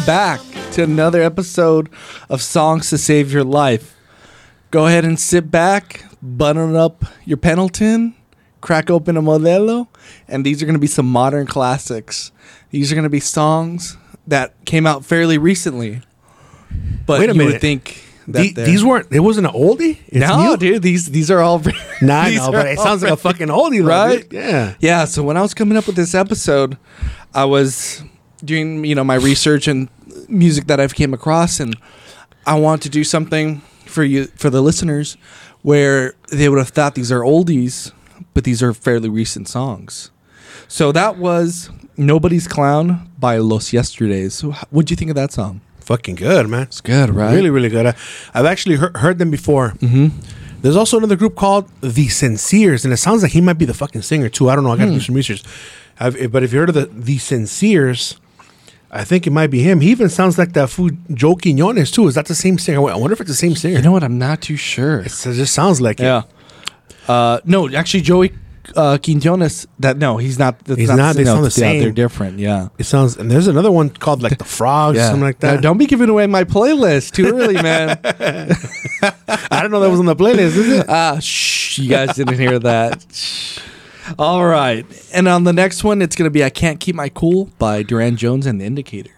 Welcome back to another episode of Songs to Save Your Life. Go ahead and sit back, button up your Pendleton, crack open a Modelo, and these are going to be some modern classics. These are going to be songs that came out fairly recently. But Wait a you would minute. think that The- these weren't. It wasn't an oldie. It's no, new? dude. These these are all Nah, I these know, but it sounds like a fucking oldie, right? dude. Yeah. Yeah. So when I was coming up with this episode, I was doing you know my research and music that I've came across, and I want to do something for you for the listeners where they would have thought these are oldies, but these are fairly recent songs. So that was "Nobody's Clown" by Los Yesterdays. So what do you think of that song? Fucking good, man. It's good, right? Really, really good. I, I've actually heard, heard them before. Mm-hmm. There's also another group called The Sinceres, and it sounds like he might be the fucking singer too. I don't know. I got to do some research. I've, but if you heard of the The Sinceres, I think it might be him. He even sounds like that fool Joe Quinones too. Is that the same singer? I wonder if it's the same singer. You know what? I'm not too sure. It's- it just sounds like Yeah. Uh, no, actually, Joey uh, Quinones. That no, he's not. That's He's not, they no, sound the yeah, same. they're different. Yeah. it. It sounds. And there's another one called like the Frogs, Yeah. something like Now, that. don't be giving away my playlist too early, man. I don't know that was on the playlist. Is it? Ah, shh. You guys didn't hear that. All right. And on the next one, it's going to be I Can't Keep My Cool by Durand Jones and the Indicators.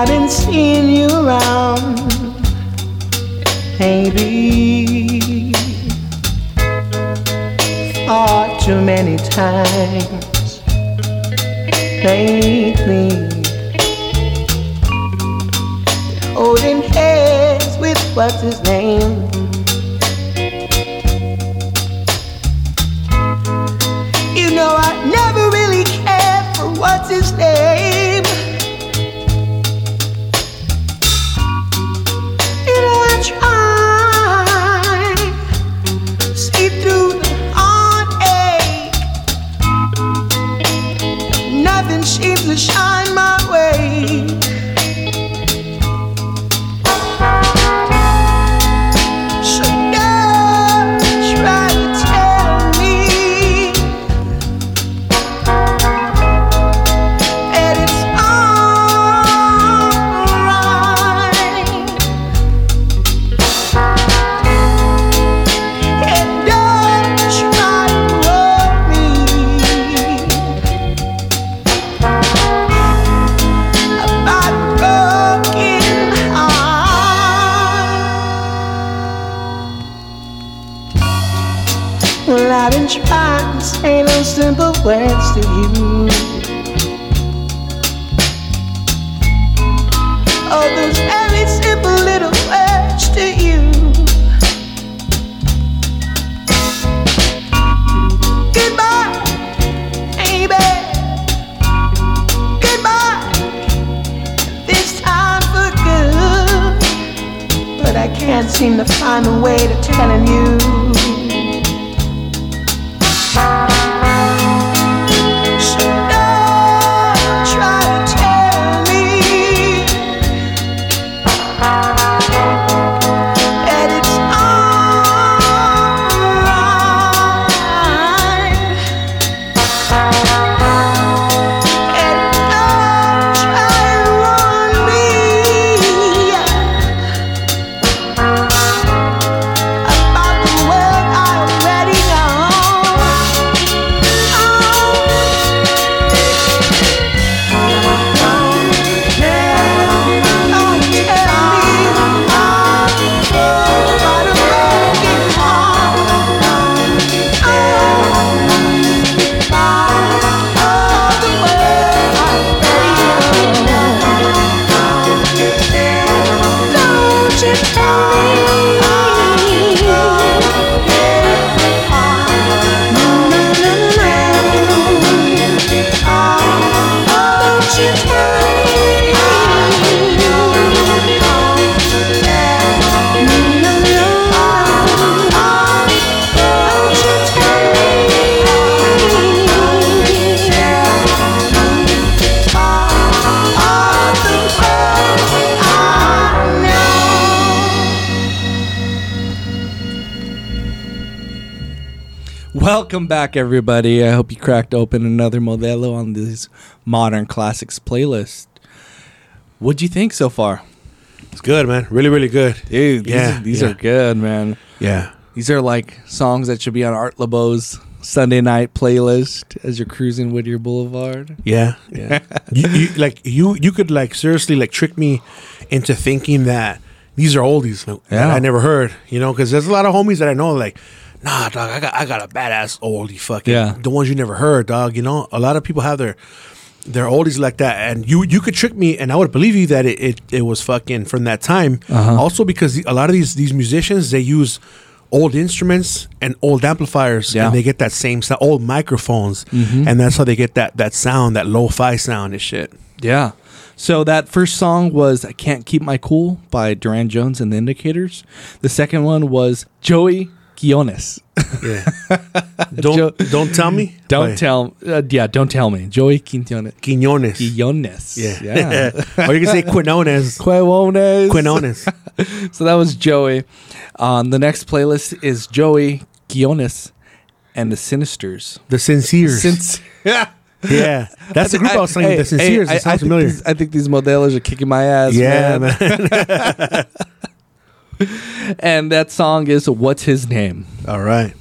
I've been seeing you around, maybe far too many times lately. Holding hands with what's his name. You know I never really cared for what's his name. seem to find a way to telling you Welcome back, everybody. I hope you cracked open another Modelo on this modern classics playlist. What'd you think so far, It's good, man. Really, really good. dude? These, Yeah, are, these yeah. are good, man. Yeah. These are like songs that should be on Art Laboe's Sunday night playlist as you're cruising Whittier Boulevard. Yeah, yeah. you, you like you you could like seriously like trick me into thinking that these are oldies that Yeah. I never heard. You know, because there's a lot of homies that I know like. Nah, dog. I got I got a badass oldie. Fucking Yeah. the ones you never heard, dog. You know, a lot of people have their their oldies like that, and you you could trick me, and I would believe you that it it, it was fucking from that time. Uh-huh. Also, because a lot of these these musicians they use old instruments and old amplifiers, Yeah. and they get that same sound, old microphones, Mhm. and that's how they get that that sound, that lo-fi sound and shit. Yeah. So that first song was I Can't Keep My Cool by Durand Jones and the Indicators. The second one was Joey Quiones. Yeah. don't Jo- don't tell me. Don't By tell uh, yeah, don't tell me. Joey Quinones. Quiñones. Quiones. Yeah. Yeah. or you can say Quinones. Quinones. Quinones. So that was Joey. Um, the next playlist is Joey Quiones and the Sinisters. The Sinceres. Since yeah. yeah. That's the group I, was saying. the Sinceres. I, it sounds I familiar. Think these, I think these modelos are kicking my ass. yeah, man. man. And that song is What's His Name? All right.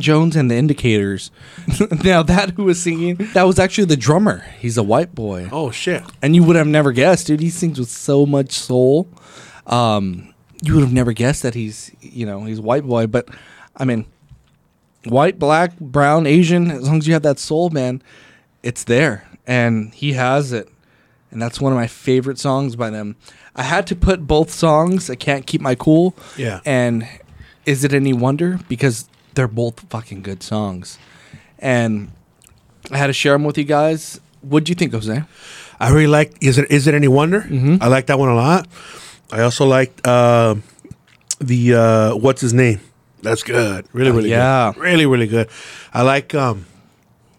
Jones and the Indicators. now that who was singing, that was actually the drummer. He's a white boy. Oh shit. And you would have never guessed, dude. He sings with so much soul. Um, you would have never guessed that he's, you know, he's a white boy. But I mean, white, black, brown, Asian, as long as you have that soul, man, it's there. And he has it. And that's one of my favorite songs by them. I had to put both songs, I Can't Keep My Cool. Yeah. And Is It Any Wonder? Because they're both fucking good songs. And I had to share them with you guys. What'd you think, Jose? I really like. Is it? Is it any wonder? I like that one a lot. I also liked uh, the uh, what's his name. That's good. Really, really yeah. good. Really, really good. I like um,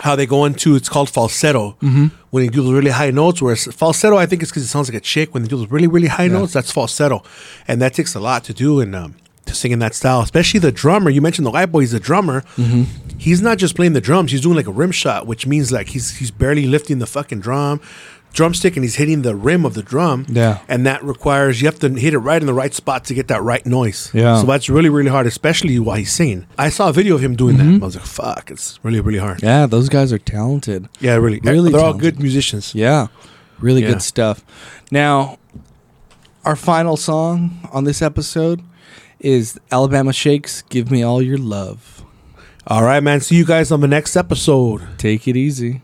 how they go into it's called falsetto Mm-hmm. when you do those really high notes. Whereas falsetto, I think it's because it sounds like a chick. When they do those really really high notes, that's falsetto, and that takes a lot to do and um, to sing in that style. Especially the drummer. You mentioned the white boy. He's a drummer. Mm-hmm. He's not just playing the drums. He's doing like a rim shot, which means like he's he's barely lifting the fucking drum. Drumstick and he's hitting the rim of the drum. Yeah. And that requires you have to hit it right in the right spot to get that right noise. Yeah. So that's really, really hard, especially while he's singing. I saw a video of him doing that. I was like, fuck, it's really, really hard. Mm-hmm. Yeah, those guys are talented. Yeah, really. Really They're all good musicians. Yeah, really Yeah. good stuff. Now, our final song on this episode is Alabama Shakes "Give Me All Your Love." All right, man. See you guys on the next episode. Take it easy.